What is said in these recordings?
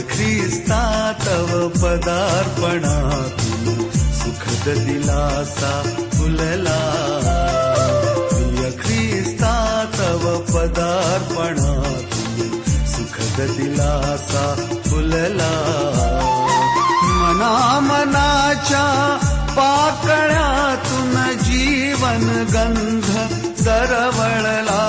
ख्रिस्ता तव पदार्पणातून सुखद दिलासा फुलला। प्रिय ख्रिस्ता तव पदार्पणातून सुखद दिलासा फुलला। मना मनाच्या पाकळ्यातून जीवन गंध दरवळला।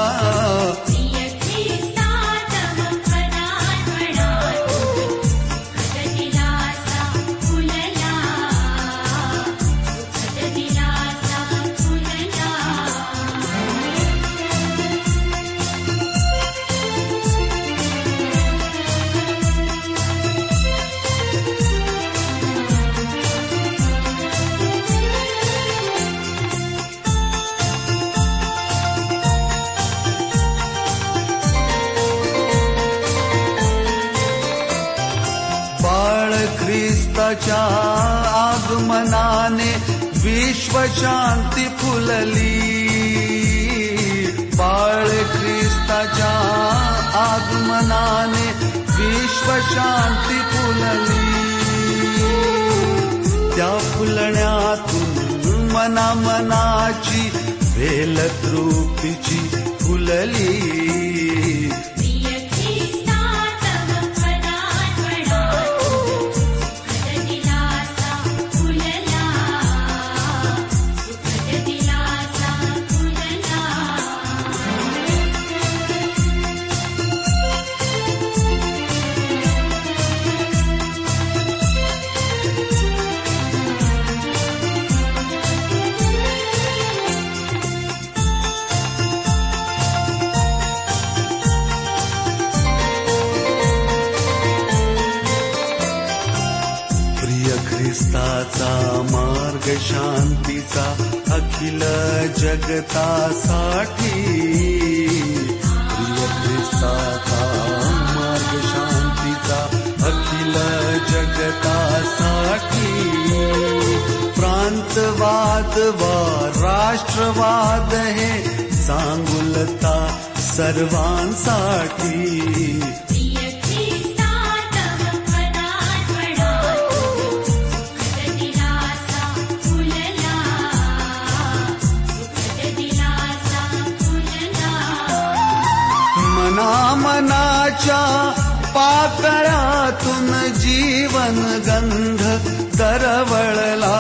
विश्वशांती फुलली। बाळ ख्रिस्ताच्या आगमनाने विश्वशांती फुलली। त्या फुलण्यातून मना मनाची वेल तृप्तीची फुलली जगतासाठी प्रिय ख्रिस्ताचा मार्ग शांतीचा अखिल जगतासाठी प्रांतवाद व राष्ट्रवाद हे सांगुलता सर्वांसाठी मना मनाच्या जीवन गंध दरवळला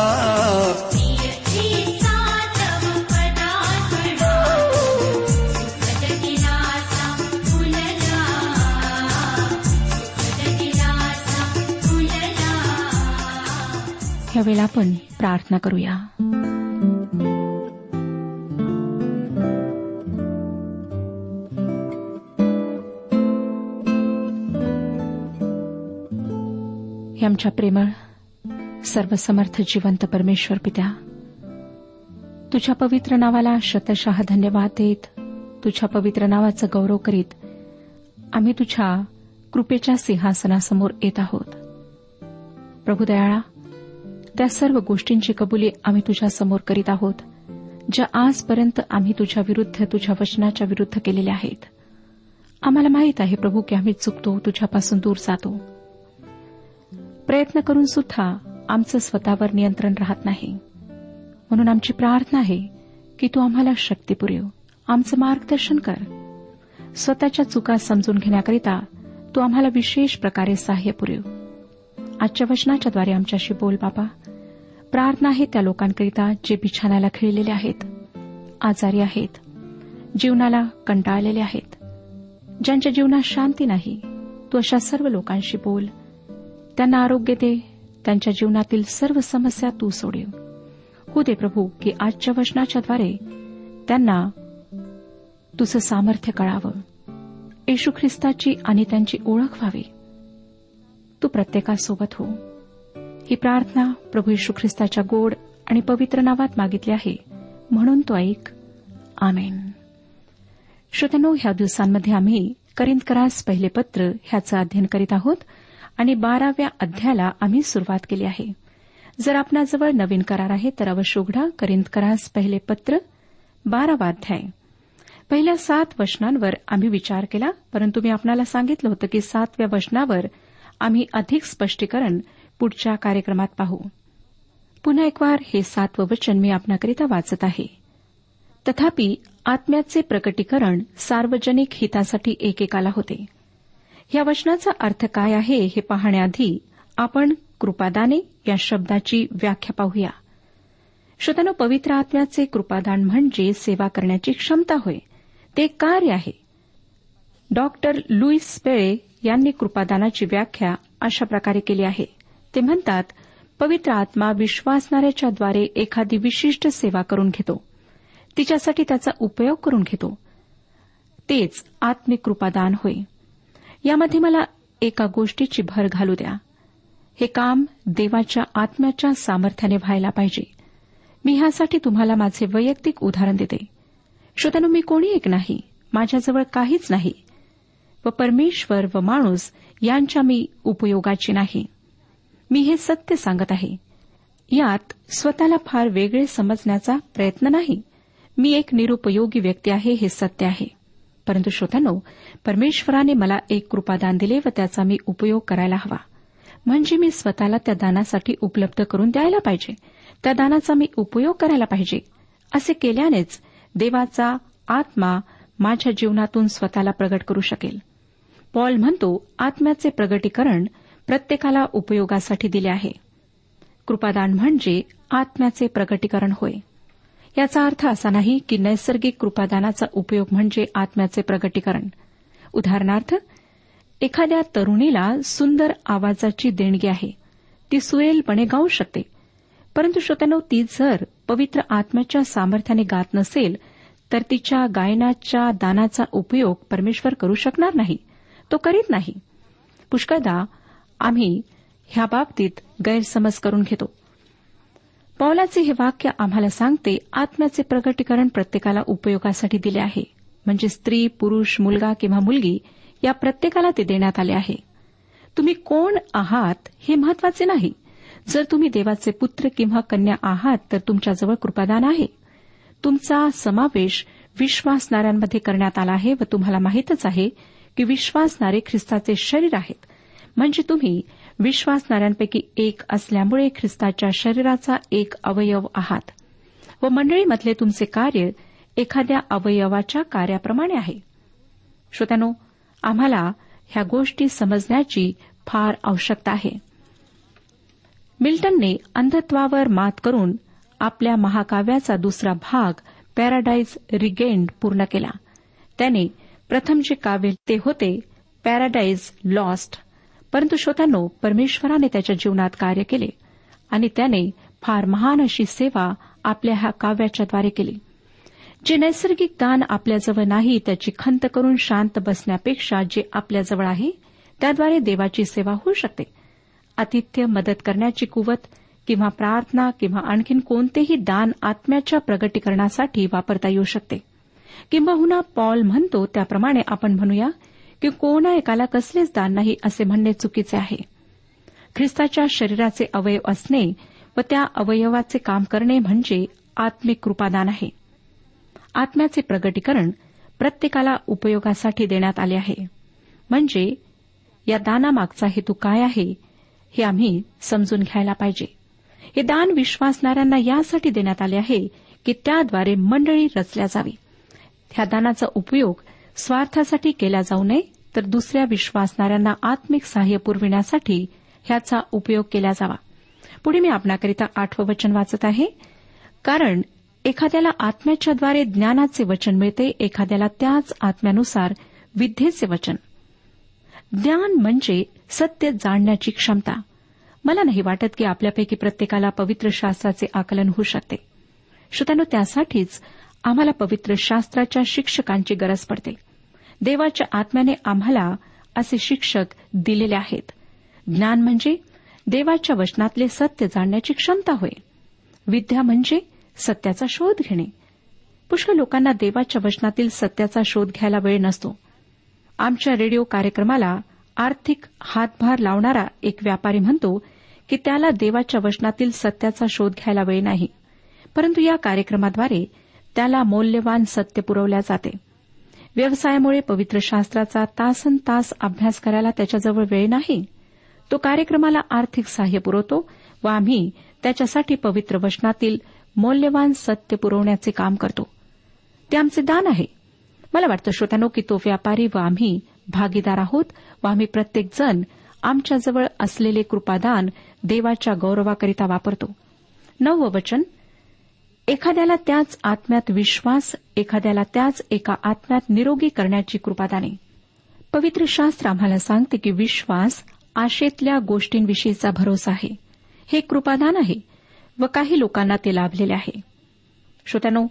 यावेळेला आपण प्रार्थना करूया. आमच्या प्रेमळ सर्वसमर्थ जिवंत परमेश्वर पित्या तुझ्या पवित्र नावाला शतशः धन्यवाद देत तुझ्या पवित्र नावाचं गौरव करीत आम्ही तुझ्या कृपेच्या सिंहासनासमोर येत आहोत. प्रभुदयाळा त्या सर्व गोष्टींची कबुली आम्ही तुझ्या समोर करीत आहोत ज्या आजपर्यंत आम्ही तुझ्या विरुद्ध तुझ्या वचनाच्या विरुद्ध केलेल्या आहेत. आम्हाला माहीत आहे प्रभू की आम्ही चुकतो तुझ्यापासून दूर जातो. प्रयत्न करून सुद्धा आमचं स्वतःवर नियंत्रण राहत नाही. म्हणून आमची प्रार्थना आहे की तू आम्हाला शक्ती पुरेव. आमचं मार्गदर्शन कर. स्वतःच्या चुका समजून घेण्याकरिता तू आम्हाला विशेष प्रकारे सहाय्य पुरेव. आजच्या वचनाच्याद्वारे आमच्याशी बोल बाबा. प्रार्थना आहे त्या लोकांकरिता जे बिछाण्याला खिळलेले आहेत आजारी आहेत जीवनाला कंटाळलेले आहेत. ज्यांच्या जीवनात शांती नाही तू अशा सर्व लोकांशी बोल. त्यांना आरोग्य दे. त्यांच्या जीवनातील सर्व समस्या तू सोडेव हो दे प्रभू की आजच्या वचनाच्याद्वारे त्यांना तुझं सामर्थ्य कळावं. येशू ख्रिस्ताची आणि त्यांची ओळख व्हावी. तू प्रत्येकासोबत हो. ही प्रार्थना प्रभू येशू ख्रिस्ताच्या गोड आणि पवित्र नावात मागितली आहे. म्हणून तो ऐक. आमेन. श्रोतनो ह्या दिवसांमध्ये आम्ही करिंदकरास पहिले पत्र ह्याचं अध्ययन करीत आहोत. आणि बाराव्या अध्यायाला आम्ही सुरुवात केली आहे. जर आपणाजवळ नवीन करार आहे तर अवश्य उघडा. करिंदकरास पहिले पत्र बारावा अध्याय. पहिल्या सात वचनांवर आम्ही विचार केला परंतु मी आपणाला सांगितलं होतं की सातव्या वचनावर आम्ही अधिक स्पष्टीकरण पुढच्या कार्यक्रमात पाहू. पुन्हा एकवार हे सातवं वचन मी आपणाकरिता वाचत आहे. तथापि आत्म्याचे प्रकटीकरण सार्वजनिक हितासाठी एकेकाला होते. या वचनाचा अर्थ काय आहे हे पाहण्याआधी आपण कृपादाने या शब्दाची व्याख्या पाहूया. श्रोतानो पवित्र आत्म्याचे कृपादान म्हणजे सेवा करण्याची क्षमता होय. ते कार्य आहे. डॉक्टर लुईस पेळे यांनी कृपादानाची व्याख्या अशा प्रकारे केली आहे. ते म्हणतात पवित्र आत्मा विश्वासणाऱ्याच्याद्वारे एखादी विशिष्ट सेवा करून घेतो. तिच्यासाठी त्याचा उपयोग करून घेतो. तेच आत्मिक कृपादान होय. यामध्ये मला एका गोष्टीची भर घालू द्या. हे काम देवाच्या आत्म्याच्या सामर्थ्याने व्हायला पाहिजे. मी ह्यासाठी तुम्हाला माझे वैयक्तिक उदाहरण देते. श्रोतनु मी कोणी एक नाही माझ्याजवळ काहीच नाही. व परमेश्वर व माणूस यांच्या मी उपयोगाची नाही. मी हे सत्य सांगत आहे. यात स्वतःला फार वेगळे समजण्याचा प्रयत्न नाही. मी एक निरुपयोगी व्यक्ती आहे हे सत्य आहे. परंतु श्रोत्यानो परमेश्वराने मला एक कृपादान दिले व त्याचा मी उपयोग करायला हवा. म्हणजे मी स्वतःला त्या दानासाठी उपलब्ध करून द्यायला पाहिजे. त्या दानाचा मी उपयोग करायला पाहिजे. असे केल्यानेच देवाचा आत्मा माझ्या जीवनातून स्वतःला प्रगट करू शकेल. पॉल म्हणतो आत्म्याचे प्रगटीकरण प्रत्येकाला उपयोगासाठी दिले आहे. कृपादान म्हणजे आत्म्याचे प्रगटीकरण होय. याचा अर्थ असा नाही की नैसर्गिक कृपादानाचा उपयोग म्हणजे आत्म्याचे प्रगटीकरण. उदाहरणार्थ एखाद्या तरुणीला सुंदर आवाजाची देणगी आहे. ती सुरेलपणे गाऊ शकते. परंतु श्रोत्यानो ती जर पवित्र आत्म्याच्या सामर्थ्याने गात नसेल तर तिच्या गायनाच्या दानाचा उपयोग परमेश्वर करू शकणार नाही. तो करीत नाही. पुष्कळदा आम्ही ह्या बाबतीत गैरसमज करून घेतो. पौलाचे हे वाक्य आम्हाला सांगते आत्म्याचे प्रगटीकरण प्रत्येकाला उपयोगासाठी दिले आहे. म्हणजे स्त्री पुरुष मुलगा किंवा मुलगी या प्रत्येकाला ते देण्यात आले आहे. तुम्ही कोण आहात हे महत्त्वाचे नाही. जर तुम्ही देवाचे पुत्र किंवा कन्या आहात तर तुमच्याजवळ कृपादान आहे. तुमचा समावेश विश्वासणाऱ्यांमध्ये करण्यात आला आहे व तुम्हाला माहीतच आहे की विश्वासणारे ख्रिस्ताचे शरीर आहेत. म्हणजे तुम्ही विश्वासणाऱ्यांपैकी एक असल्यामुळे ख्रिस्ताच्या शरीराचा एक अवयव आहात. व मंडळीमधले तुमचे कार्य एखाद्या अवयवाच्या कार्याप्रमाणे आहे. श्रोत्यानो आम्हाला ह्या गोष्टी समजण्याची फार आवश्यकता आहे. मिल्टनने अंधत्वावर मात करून आपल्या महाकाव्याचा दुसरा भाग पॅराडाईज रिगेंड पूर्ण केला. त्याने प्रथम जे काव्य ते होते पॅराडाईज लॉस्ट परंतु श्रोत्यांनो परमेश्वराने त्याच्या जीवनात कार्य केले आणि त्याने फार महान अशी सेवा आपल्या ह्या काव्याच्याद्वारे केली. जे नैसर्गिक दान आपल्याजवळ नाही त्याची खंत करून शांत बसण्यापेक्षा जे आपल्याजवळ आहे त्याद्वारे देवाची सेवा होऊ शकते. आतिथ्य मदत करण्याची कुवत किंवा प्रार्थना किंवा आणखीन कोणतेही दान आत्म्याच्या प्रगटीकरणासाठी वापरता येऊ शकते. किंबहुना पॉल म्हणतो त्याप्रमाणे आपण म्हणूया की कोणा एकाला कसलेच दान नाही असे म्हणणे चुकीचे आहे. ख्रिस्ताच्या शरीराचे अवयव असणे व त्या अवयवाचे काम करणे म्हणजे आत्मिक कृपादान आहे. आत्म्याचे प्रगटीकरण प्रत्येकाला उपयोगासाठी देण्यात आले आहे. म्हणजे या दानामागचा हेतू काय आहे हे आम्ही समजून घ्यायला पाहिजे. हे दान विश्वासणाऱ्यांना यासाठी देण्यात आले आहे की त्याद्वारे मंडळी रचल्या जावी. ह्या दानाचा उपयोग स्वार्थासाठी केला जाऊ नये तर दुसऱ्या विश्वासणाऱ्यांना आत्मिक सहाय्य पुरविण्यासाठी ह्याचा उपयोग केला जावा. पुढे मी आपणाकरिता आठवं वचन वाचत आहे. कारण एखाद्याला आत्म्याच्याद्वारे ज्ञानाचे वचन मिळते एखाद्याला त्याच आत्म्यानुसार विद्येचे वचन. ज्ञान म्हणजे सत्य जाणण्याची क्षमता. मला नाही वाटत की आपल्यापैकी प्रत्येकाला पवित्र शास्त्राचे आकलन होऊ शकते. श्रोत्यानो त्यासाठीच आम्हाला पवित्र शास्त्राच्या शिक्षकांची गरज पडते. देवाच्या आत्म्याने आम्हाला असे शिक्षक दिलेले आहेत. ज्ञान म्हणजे देवाच्या वचनातले सत्य जाणण्याची क्षमता होय. विद्या म्हणजे सत्याचा शोध घेणे. पुष्कळ लोकांना देवाच्या वचनातील सत्याचा शोध घ्यायला वेळ नसतो. आमच्या रेडिओ कार्यक्रमाला आर्थिक हातभार लावणारा एक व्यापारी म्हणतो की त्याला देवाच्या वचनातील सत्याचा शोध घ्यायला वेळ नाही. परंतु या कार्यक्रमाद्वारे त्याला मौल्यवान सत्य पुरवल्या जाते. व्यवसायामुळे पवित्र शास्त्राचा तासन तास अभ्यास करायला त्याच्याजवळ वेळ नाही. तो कार्यक्रमाला आर्थिक सहाय्य पुरवतो व आम्ही त्याच्यासाठी पवित्र वचनातील मौल्यवान सत्य पुरवण्याचे काम करतो. ते आमचे दान आहे. मला वाटतं श्रोत्यानो की तो व्यापारी व आम्ही भागीदार आहोत व आम्ही प्रत्येकजण आमच्याजवळ असलेले कृपादान देवाच्या गौरवाकरिता वापरतो. नववं वचन एखाद्याला त्याच आत्म्यात विश्वास एखाद्याला त्याच एका आत्म्यात निरोगी करण्याची कृपादाने. पवित्र शास्त्र आम्हाला सांगते की विश्वास आशेतल्या गोष्टींविषयीचा भरोसा आहे. हे कृपादान आहे व काही लोकांना ते लाभलेले आहे. श्रोत्यानो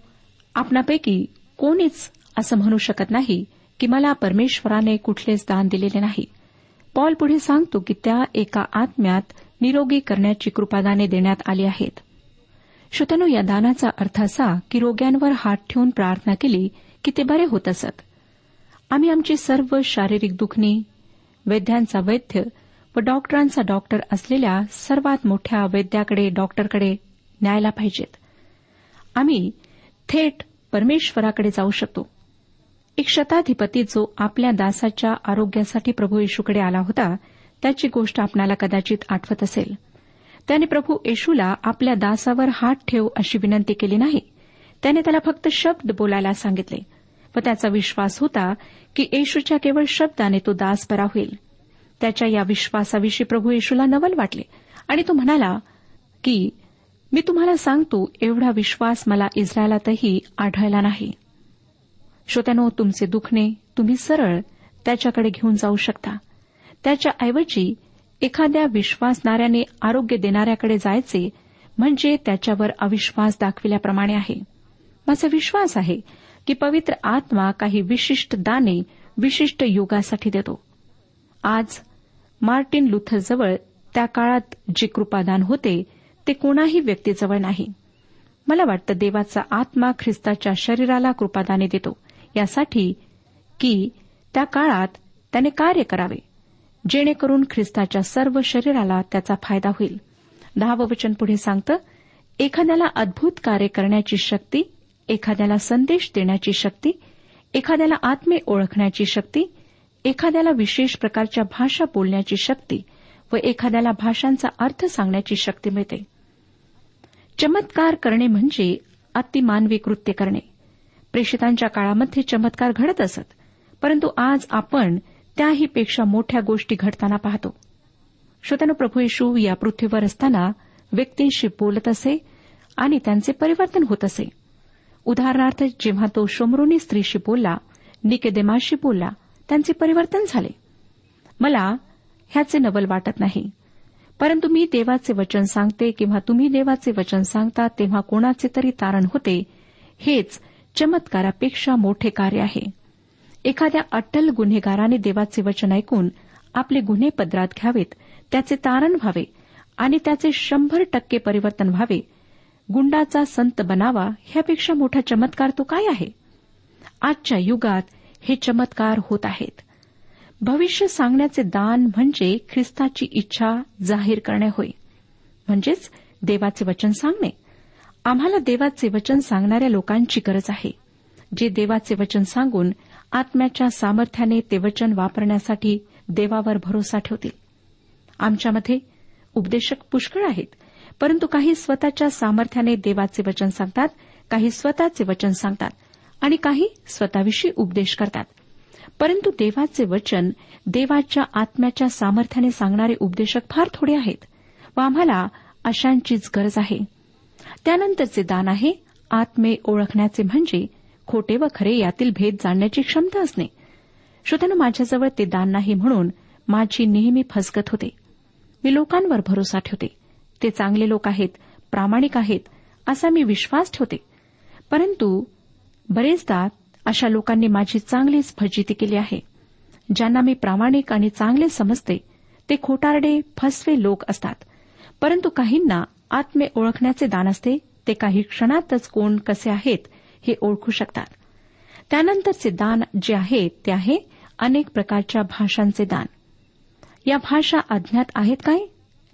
आपणापैकी कोणीच असं म्हणू शकत नाही की मला परमेश्वराने कुठलेच दान दिलेले नाही. पॉल पुढे सांगतो की त्या एका आत्म्यात निरोगी करण्याची कृपादाने देण्यात आली आहेत. श्रोत्यानो या दानाचा अर्थ असा की रोग्यांवर हात ठेवून प्रार्थना केली की ते बरे होत असत. आम्ही आमची सर्व शारीरिक दुखणी वैद्यांचा वैद्य व डॉक्टरांचा डॉक्टर असलेल्या सर्वात मोठ्या वैद्याकडे डॉक्टरकडे न्यायला पाहिजेत. आम्ही थेट परमेश्वराकडे जाऊ शकतो. एक शताधिपती जो आपल्या दासाच्या आरोग्यासाठी प्रभू येशूकडे आला होता त्याची गोष्ट आपणाला कदाचित आठवत असेल. त्याने प्रभू येशूला आपल्या दासावर हात ठेव अशी विनंती केली नाही. त्याने त्याला फक्त शब्द बोलायला सांगितले. व त्याचा विश्वास होता की येशूच्या केवळ शब्दाने तो दास बरा होईल. त्याच्या या विश्वासाविषयी प्रभू येशूला नवल वाटले. आणि तो म्हणाला की मी तुम्हाला सांगतो एवढा विश्वास मला इस्रायलातही आढळला नाही. श्रोत्यानो तुमचे दुखणे तुम्ही सरळ त्याच्याकडे घेऊन जाऊ शकता. त्याच्याऐवजी एखाद्या विश्वासणाऱ्याने आरोग्य देणाऱ्याकडे जायचे म्हणजे त्याच्यावर अविश्वास दाखविल्याप्रमाणे आहे. माझा विश्वास आहे की पवित्र आत्मा काही विशिष्ट दाने विशिष्ट युगासाठी देतो. आज मार्टिन लुथरजवळ त्या काळात जे कृपादान होते ते कोणाही व्यक्तीजवळ नाही. मला वाटतं देवाचा आत्मा ख्रिस्ताच्या शरीराला कृपादाने देतो. यासाठी की त्या काळात त्याने कार्य करावे. जेणेकरून ख्रिस्ताच्या सर्व शरीराला त्याचा फायदा होईल. दहावं वचन पुढे सांगतं एखाद्याला अद्भुत कार्य करण्याची शक्ती एखाद्याला संदेश देण्याची शक्ती एखाद्याला आत्मे ओळखण्याची शक्ती एखाद्याला विशेष प्रकारच्या भाषा बोलण्याची शक्ती व एखाद्याला भाषांचा अर्थ सांगण्याची शक्ती मिळते. चमत्कार करणे म्हणजे अतिमानवी कृत्य करणे. प्रेषितांच्या काळामध्ये चमत्कार घडत असत परंतु आज आपण त्याहीपेक्षा मोठ्या गोष्टी घडताना पाहतो. श्रोत्यानं प्रभू येशू या पृथ्वीवर असताना व्यक्तींशी बोलत असे आणि त्यांचे परिवर्तन होत असे. उदाहरणार्थ जेव्हा तो शोमरोनी स्त्रीशी बोलला निकेदेमाशी बोलला त्यांचे परिवर्तन झाले. मला ह्याचे नवल वाटत नाही. परंतु मी देवाचे वचन सांगते किंवा तुम्ही देवाचे वचन सांगता तेव्हा कोणाचे तरी तारण होते हेच चमत्कारापेक्षा मोठे कार्य आहे. एखाद्या अट्टल गुन्हेगाराने देवाचे वचन ऐकून आपले गुन्हे पदरात घ्यावेत त्याचे तारण व्हावे आणि त्याचे शंभर टक्के परिवर्तन व्हावे गुंडाचा संत बनावा ह्यापेक्षा मोठा चमत्कार तो काय आहे? आजच्या युगात हे चमत्कार होत आहेत. भविष्य सांगण्याचे दान म्हणजे ख्रिस्ताची इच्छा जाहीर करणे होय. म्हणजेच देवाचे वचन सांगणे. आम्हाला देवाचे वचन सांगणाऱ्या लोकांची गरज आहे. जे देवाचे वचन सांगून आत्म्याच्या सामर्थ्याने ते वचन वापरण्यासाठी देवावर भरोसा ठेवतील. आमच्यामध्ये उपदेशक पुष्कळ आहेत परंतु काही स्वतःच्या सामर्थ्याने देवाचे वचन सांगतात काही स्वतःचे वचन सांगतात आणि काही स्वतःविषयी उपदेश करतात. परंतु देवाचे वचन देवाच्या आत्म्याच्या सामर्थ्याने सांगणारे उपदेशक फार थोडे आहेत व आम्हाला अशांचीच गरज आहे. त्यानंतरचे दान आहे आत्मे ओळखण्याचे म्हणजे खोटे व खरे यातील भेद जाणण्याची क्षमता असणे. श्रोत्यानं माझ्याजवळ ते दान नाही म्हणून माझी नेहमी फसगत होते. मी लोकांवर भरोसा ठेवते. ते चांगले लोक आहेत प्रामाणिक आहेत असा मी विश्वास ठेवते. परंतु बरेचदा अशा लोकांनी माझी चांगलीच फजिती केली आहे. ज्यांना मी प्रामाणिक आणि चांगले समजते ते खोटारडे फसवे लोक असतात. परंतु काहींना आत्मे ओळखण्याचे दान असते ते काही क्षणातच कोण कसे आहेत हे ओळखू शकतात. त्यानंतरचे दान जे आहे ते आहे अनेक प्रकारच्या भाषांचे दान. या भाषा अज्ञात आहेत काय?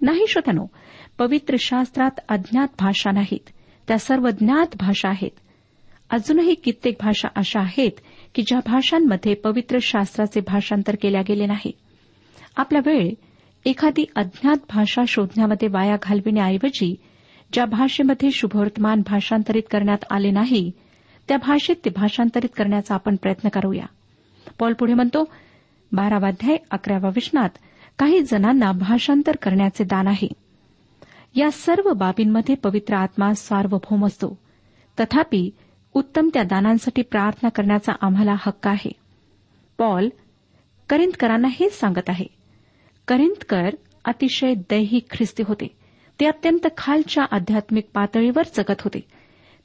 नाही श्रोत्यानो. पवित्र शास्त्रात अज्ञात भाषा नाहीत. त्या सर्व ज्ञात भाषा आहेत. अजूनही कित्येक भाषा अशा आहेत की ज्या भाषांमध्ये पवित्र शास्त्राचे भाषांतर केल्या गेले नाही. आपला वेळ एखादी अज्ञात भाषा शोधण्यामध्ये वाया घालविण्याऐवजी ज्या भाषेमध्ये शुभवर्तमान भाषांतरित करण्यात आले नाही त्या भाषेत ते भाषांतरित करण्याचा आपण प्रयत्न करूया. पॉल पुढे म्हणतो बारावाध्याय अकराव्या विष्णात काही जणांना भाषांतर करण्याचे दान आहे. या सर्व बाबींमध्ये पवित्र आत्मा सार्वभौम असतो. तथापि उत्तम त्या दानांसाठी प्रार्थना करण्याचा आम्हाला हक्क आहे. पॉल करिंदकरांना हेच सांगत आहे. करिंदकर अतिशय दैहिक ख्रिस्ती होते. ते अत्यंत खालच्या आध्यात्मिक पातळीवर जगत होते.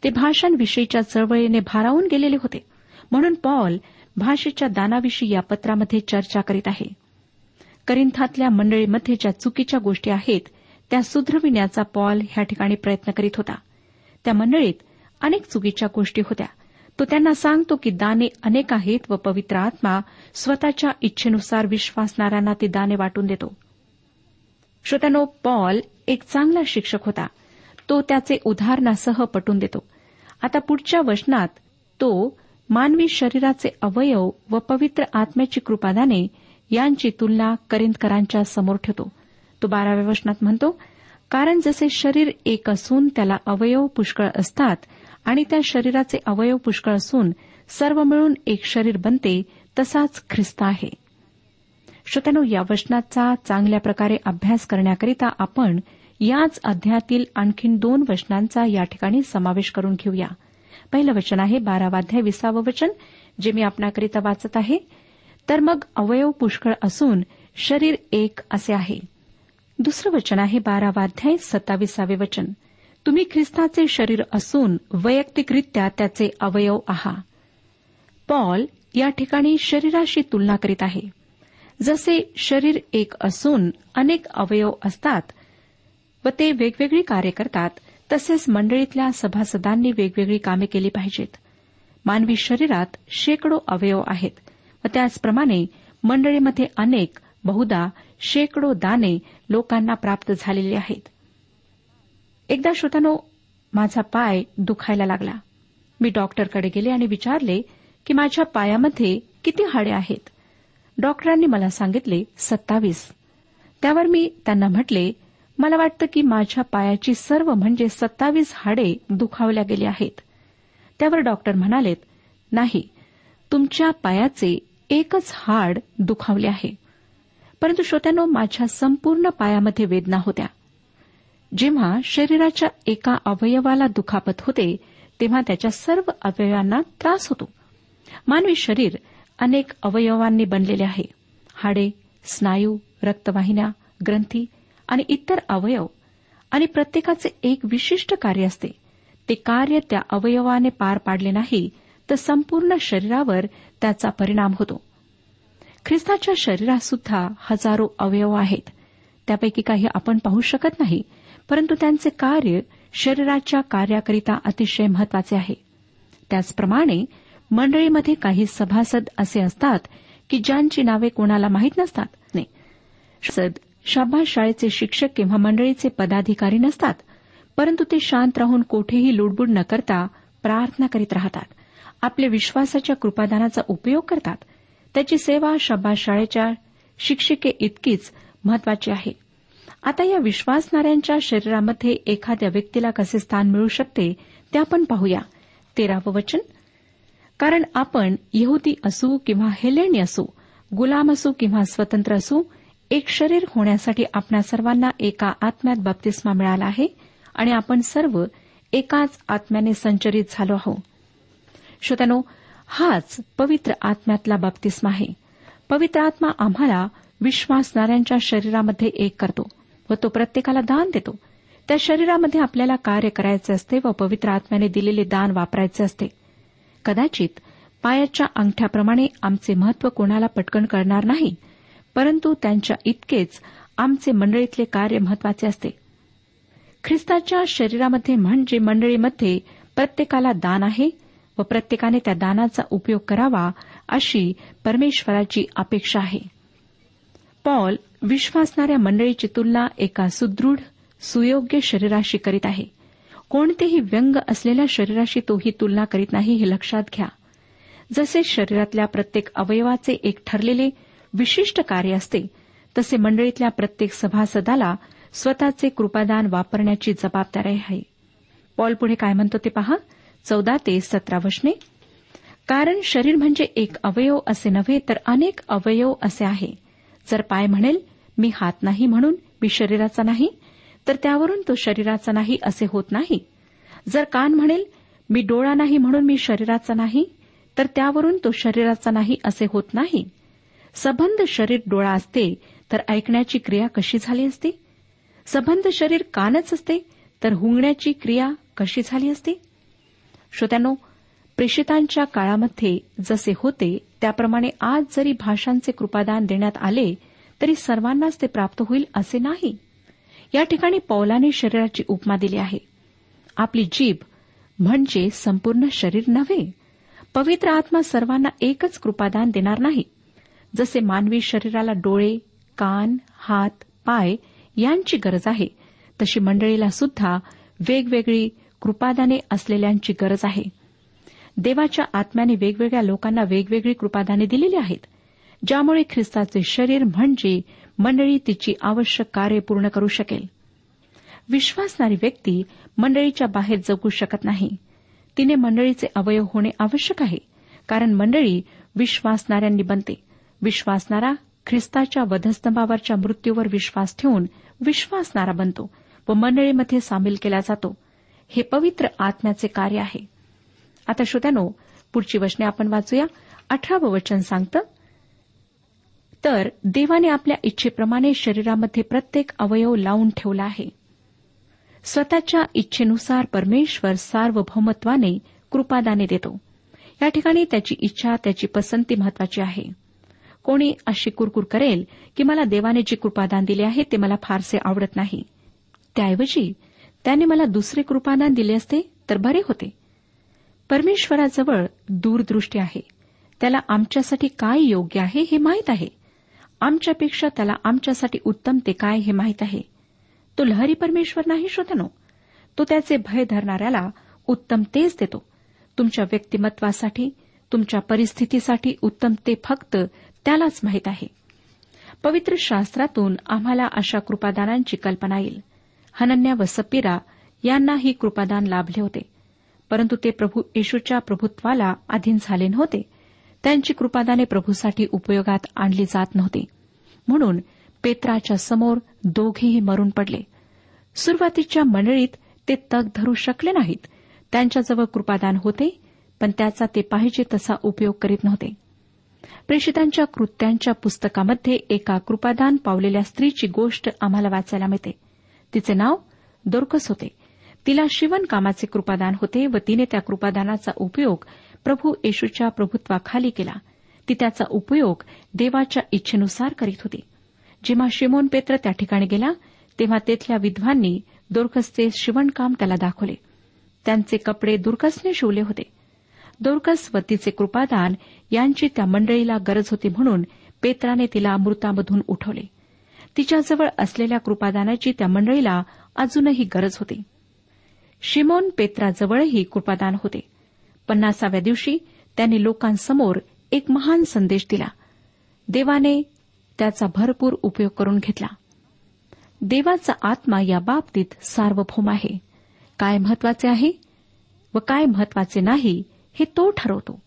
ते भाषांविषयीच्या चळवळीने भारावून गेलेले होते. म्हणून पॉल भाषेच्या दानाविषयी या पत्रामध्ये चर्चा करीत आहे. करिंथातल्या मंडळीमध्ये ज्या चुकीच्या गोष्टी आहेत त्या सुधरविण्याचा पॉल ह्या ठिकाणी प्रयत्न करीत होता. त्या मंडळीत अनेक चुकीच्या गोष्टी होत्या. तो त्यांना सांगतो की दाने अनेक आहेत व पवित्र आत्मा स्वतःच्या इच्छेनुसार विश्वासणाऱ्यांना ते दाने वाटून देतो. श्रोत्यानो पॉल एक चांगला शिक्षक होता. तो त्याचे उदाहरणासह पटून देतो. आता पुढच्या वचनात तो मानवी शरीराचे अवयव व पवित्र आत्म्याची कृपादाने यांची तुलना करिंदकरांच्या समोर ठेवतो. तो बाराव्या वचनात म्हणतो कारण जसे शरीर एक असून त्याला अवयव पुष्कळ असतात आणि त्या शरीराचे अवयव पुष्कळ असून सर्व मिळून एक शरीर बनते तसाच ख्रिस्त आहे. श्रोत्यानो या वचनाचा चांगल्या प्रकारे अभ्यास करण्याकरिता आपण याच अध्यायातील आणखीन दोन वचनांचा या ठिकाणी समावेश करून घेऊया. पहिलं वचन आहे बारावाध्याय विसावं वचन जे मी आपणाकरिता वाचत आहे. तर मग अवयव पुष्कळ असून शरीर एक असे आहे. दुसरं वचन आहे बारावाध्याय सत्ताविसावे वचन. तुम्ही ख्रिस्ताचे शरीर असून वैयक्तिकरित्या त्याचे अवयव आहात पॉल या ठिकाणी शरीराशी तुलना करीत आहे. जसे शरीर एक असून अनेक अवयव असतात व ते वेगवेगळी कार्य करतात तसेच मंडळीतल्या सभासदांनी वेगवेगळी कामे केली पाहिजेत. मानवी शरीरात शेकडो अवयव आहेत व त्याचप्रमाणे मंडळीमध्ये अनेक बहुधा शेकडो दाने लोकांना प्राप्त झालेले आहेत. एकदा श्रोतानो माझा पाय दुखायला लागला. मी डॉक्टरकडे गेले आणि विचारले की माझ्या पायामध्ये किती हाडे आहेत? डॉक्टरांनी मला सांगितले सत्तावीस. त्यावर मी त्यांना म्हटले मला वाटतं की माझ्या पायाची सर्व म्हणजे सत्तावीस हाडे दुखावल्या गेली आहेत. त्यावर डॉक्टर म्हणालेत नाही तुमच्या पायाचे एकच हाड दुखावले आहे. परंतु श्रोत्यानो माझ्या संपूर्ण पायामध्ये वेदना होत्या. जेव्हा शरीराच्या एका अवयवाला दुखापत होते तेव्हा त्याच्या सर्व अवयवांना त्रास होतो. मानवी शरीर अनेक अवयवांनी बनलेले आहे. हाडे स्नायू रक्तवाहिन्या ग्रंथी आणि इतर अवयव. आणि प्रत्येकाचे एक विशिष्ट कार्य असते. ते कार्य त्या अवयवाने पार पाडले नाही तर संपूर्ण शरीरावर त्याचा परिणाम होतो. ख्रिस्ताच्या शरीरात सुद्धा हजारो अवयव आहेत. त्यापैकी काही आपण पाहू शकत नाही परंतु त्यांचे कार्य शरीराच्या कार्याकरिता अतिशय महत्त्वाचे आहे. त्याचप्रमाणे मंडळीमध्ये काही सभासद असे असतात की ज्यांची नावे कोणाला माहीत नसतात. नाही. सद शाबास शाळेचे शिक्षक किंवा मंडळीचे पदाधिकारी नसतात परंतु ते शांत राहून कोठेही लुडबुड न करता प्रार्थना करीत राहतात. आपल्या विश्वासाच्या कृपादानाचा उपयोग करतात. त्याची सेवा शब्बा शाळेच्या शिक्षिके इतकीच महत्वाची आहे. आता या विश्वासणाऱ्यांच्या शरीरामध्ये एखाद्या व्यक्तीला कसे स्थान मिळू शकते ते आपण पाहूया. तेरावं वचन. कारण आपण यहुदी असू किंवा हेलेणी असू गुलाम असू किंवा स्वतंत्र असू एक शरीर होण्यासाठी आपल्या सर्वांना एका आत्म्यात बाप्तिस्मा मिळाला आहे आणि आपण सर्व एकाच आत्म्याने संचरित झालो आहोत. श्रोत्यानो हाच पवित्र आत्म्यातला बाप्तिस्मा आहे. पवित्र आत्मा आम्हाला विश्वासणाऱ्यांच्या शरीरामध्ये एक करतो व तो प्रत्येकाला दान देतो. त्या शरीरामध्ये आपल्याला कार्य करायचे असते व पवित्र आत्म्याने दिलेले दान वापरायचे असते. कदाचित पायाच्या अंगठ्याप्रमाणे आमचे महत्त्व कोणाला पटकन करणार नाही परंतु त्यांच्या इतकेच आमचे मंडळीतले कार्य महत्त्वाचे असते. ख्रिस्ताच्या शरीरामध्ये म्हणजे मंडळीमध्ये प्रत्येकाला दान आहे व प्रत्येकाने त्या दानाचा उपयोग करावा अशी परमेश्वराची अपेक्षा आहे. पॉल विश्वासणाऱ्या मंडळीची तुलना एका सुदृढ सुयोग्य शरीराशी करीत आहे. कोणतेही व्यंग असलेल्या शरीराशी तोही तुलना करीत नाही हे लक्षात घ्या. जसे शरीरातल्या प्रत्येक अवयवाचे एक ठरलेले विशिष्ट कार्य असते तसे मंडळीतल्या प्रत्येक सभासदाला स्वतःचे कृपादान वापरण्याची जबाबदारी आहे. पॉल पुढे काय म्हणतो ते पहा. चौदा ते सतरा वशने कारण शरीर म्हणजे एक अवयव असे नव्हे तर अनेक अवयव असे आहे. जर पाय म्हणेल मी हात नाही म्हणून मी शरीराचा नाही तर त्यावरून तो शरीराचा नाही असे होत नाही. जर कान म्हणेल मी डोळा नाही म्हणून मी शरीराचा नाही तर त्यावरून तो शरीराचा नाही असे होत नाही. सबंध शरीर डोळा असते तर ऐकण्याची क्रिया कशी झाली असती? सबंध शरीर कानच असते तर हुंगण्याची क्रिया कशी झाली असती? श्रोत्यानो प्रेषितांच्या काळामध्ये जसे होते त्याप्रमाणे आज जरी भाषांचे कृपादान देण्यात आले तरी सर्वांनाच ते प्राप्त होईल असे नाही. या ठिकाणी पौलाने शरीराची उपमा दिली आहे. आपली जीभ म्हणजे संपूर्ण शरीर नव्हे. पवित्र आत्मा सर्वांना एकच कृपादान देणार नाही. जसे मानवी शरीराला डोळे कान हात पाय यांची गरज आहे तशी मंडळीला सुद्धा वेगवेगळी कृपादाने असलेल्यांची गरज आहे. देवाच्या आत्म्याने वेगवेगळ्या लोकांना वेगवेगळी कृपादाने दिलेली आहेत ज्यामुळे ख्रिस्ताचे शरीर म्हणजे मंडळी तिची आवश्यक कार्य पूर्ण करू शकेल. विश्वासणारी व्यक्ती मंडळीच्या बाहेर जगू शकत नाही. तिने मंडळीचे अवयव होणे आवश्यक आहे कारण मंडळी विश्वासणाऱ्यांनी बनते. विश्वासणारा ख्रिस्ताच्या वधस्तंभावरच्या मृत्यूवर विश्वास ठेवून विश्वासणारा बनतो व मंडळीमध्ये सामील केला जातो. हे पवित्र आत्म्याचे कार्य आहे. आता श्रोत्यानो पुढची वचने आपण वाचूया. अठरावं वचन सांगतं तर देवाने आपल्या इच्छेप्रमाणे शरीरामध्ये प्रत्येक अवयव लावून ठेवला आहे. स्वतःच्या इच्छेनुसार परमेश्वर सार्वभौमत्वाने कृपादाने देतो. या ठिकाणी त्याची इच्छा त्याची पसंती महत्वाची आहे. कोणी अशी कुरकुर करेल की मला देवाने जी कृपादान दिले आहे ते मला फारसे आवडत नाही. त्याऐवजी त्याने मला दुसरे कृपादान दिले असते तर बरे होते. परमेश्वराजवळ दूरदृष्टी आहे. त्याला आमच्यासाठी काय योग्य आहे हे माहीत आहे. आमच्यापेक्षा त्याला आमच्यासाठी उत्तम ते काय हे माहीत आहे. तो लहरी परमेश्वर नाही शोधनो तो त्याचे भय धरणाऱ्याला उत्तम तेच देतो. तुमच्या व्यक्तिमत्वासाठी तुमच्या परिस्थितीसाठी उत्तम ते फक्त त्यालाच माहीत आहे. पवित्र शास्त्रातून आम्हाला अशा कृपादानांची कल्पना येईल. हनन्या व सपिरा यांना ही कृपादान लाभले होते. परंतु ते प्रभू येशूच्या प्रभुत्वाला अधीन झाले नव्हते. त्यांची कृपादाने प्रभूसाठी उपयोगात आणली जात नव्हती. म्हणून पेत्राच्या समोर दोघेही मरून पडले. सुरुवातीच्या मंडळीत ते तग धरू शकले नाहीत. त्यांच्याजवळ कृपादान होते पण त्याचा ते पाहिजे तसा उपयोग करीत नव्हते. प्रेषितांच्या कृत्यांच्या पुस्तकामध्ये एका कृपादान पावलेल्या स्त्रीची गोष्ट आम्हाला वाचायला मिळते. तिचे नाव दोर्कस होते. तिला शिवणकामाचे कृपादान होते व तिने त्या कृपादानाचा उपयोग प्रभू येशूच्या प्रभुत्वाखाली केला. ती त्याचा उपयोग देवाच्या इच्छेनुसार करीत होती. जेव्हा शिमोन पेत्र त्या ठिकाणी गेला तेव्हा तेथल्या विद्वांनी दोर्कसचे शिवणकाम त्याला दाखवले. त्यांचे कपडे दुर्कसने शिवले होते. दोरकस व तिचे कृपादान यांची त्या मंडळीला गरज होती म्हणून पेत्राने तिला मृतामधून उठवले. तिच्याजवळ असलेल्या कृपादानाची त्या मंडळीला अजूनही गरज होती. शिमोन पेत्राजवळही कृपादान होते. पन्नासाव्या दिवशी त्यांनी लोकांसमोर एक महान संदेश दिला. देवाने त्याचा भरपूर उपयोग करून घेतला. देवाचा आत्मा या बाबतीत सार्वभौम आहे. काय महत्त्वाचे आहे व काय महत्त्वाचे नाही हे तो ठरवतो.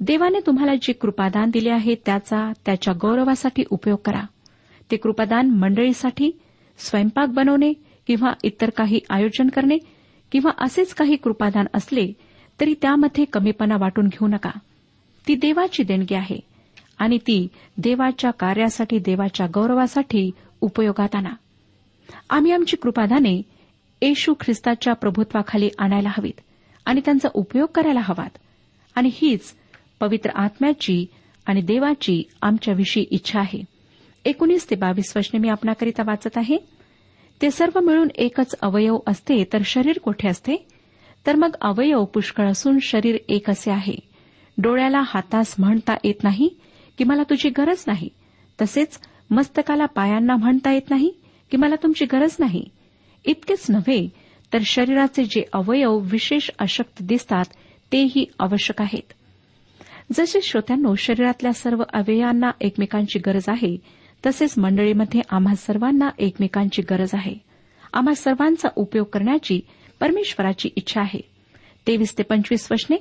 देवाने तुम्हाला जे कृपादान दिले आहे त्याचा त्याच्या गौरवासाठी उपयोग करा. ते कृपादान मंडळीसाठी स्वयंपाक बनवणे किंवा इतर काही आयोजन करणे किंवा असेच काही कृपादान असले तरी त्यामध्ये कमीपणा वाटून घेऊ नका. ती देवाची देणगी आहे आणि ती देवाच्या कार्यासाठी देवाच्या गौरवासाठी उपयोगात आणा. आम्ही आमची कृपादाने येशू ख्रिस्ताच्या प्रभुत्वाखाली आणायला हवीत. आणि त्यांचा उपयोग करायला हवात. आणि हीच पवित्र आत्म्याची आणि देवाची आमच्याविषयी इच्छा आहे. एकोणीस ते बावीस वचने मी आपणाकरिता वाचत आहे. ते सर्व मिळून एकच अवयव असते तर शरीर कोठे असते? तर मग अवयव पुष्कळ असून शरीर एक असे आहे. डोळ्याला हातास म्हणता येत नाही की मला तुझी गरज नाही. तसेच मस्तकाला पायांना म्हणता येत नाही की मला तुमची गरज नाही. इतकेच नव्हे तर शरीराचे जे अवयव विशेष अशक्त दिसतात तेही आवश्यक आहेत. जसे श्रोत्यांनो शरीरातल्या सर्व अवयवांना एकमेकांची गरज आहे तसेच मंडळीमध्ये आम्हा सर्वांना एकमेकांची गरज आहे. आम्हा सर्वांचा उपयोग करण्याची परमेश्वराची इच्छा आहे. तेवीस ते पंचवीस वचने?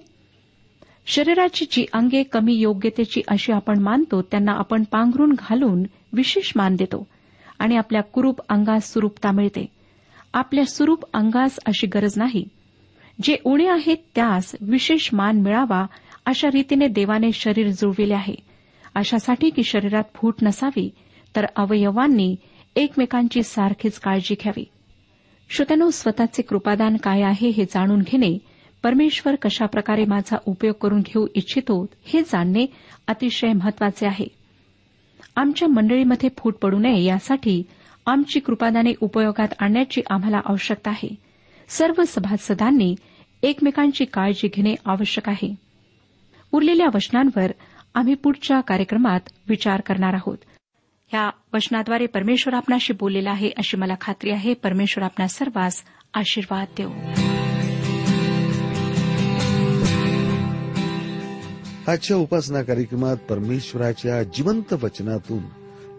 शरीराची जी अंगे कमी योग्यतेची अशी आपण मानतो त्यांना आपण पांघरून घालून विशेष मान देतो आणि आपल्या कुरूप अंगास सुरूपता मिळते. आपल्या स्वरूप अंगास अशी गरज नाही. जे उणे आहेत त्यास विशेष मान मिळावा अशा रीतीने देवाने शरीर जुळविले आहे. अशासाठी की शरीरात फूट नसावी तर अवयवांनी एकमेकांची सारखीच काळजी घ्यावी. श्रोत्यानो स्वतःचे कृपादान काय आहे हे जाणून घेणे परमेश्वर कशाप्रकारे माझा उपयोग करून घेऊ इच्छितो हे जाणणे अतिशय महत्त्वाचे आहे. आमच्या मंडळीमध्ये फूट पडू नये यासाठी आमची कृपादाने उपयोगात आणण्याची आम्हाला आवश्यकता आहे. सर्व सभासदांनी एकमेकांची काळजी घेणे आवश्यक आहे. उरलेल्या वचनांवर आम्ही पुढच्या कार्यक्रमात विचार करणार आहोत. या वचनाद्वारे परमेश्वर आपणाशी बोललेला आहे अशी मला खात्री आहे. परमेश्वर आपणा सर्वांस आशीर्वाद देऊ आजच्या उपासना कार्यक्रमात परमेश्वराच्या जिवंत वचनातून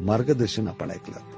मार्गदर्शन आपण ऐकलं.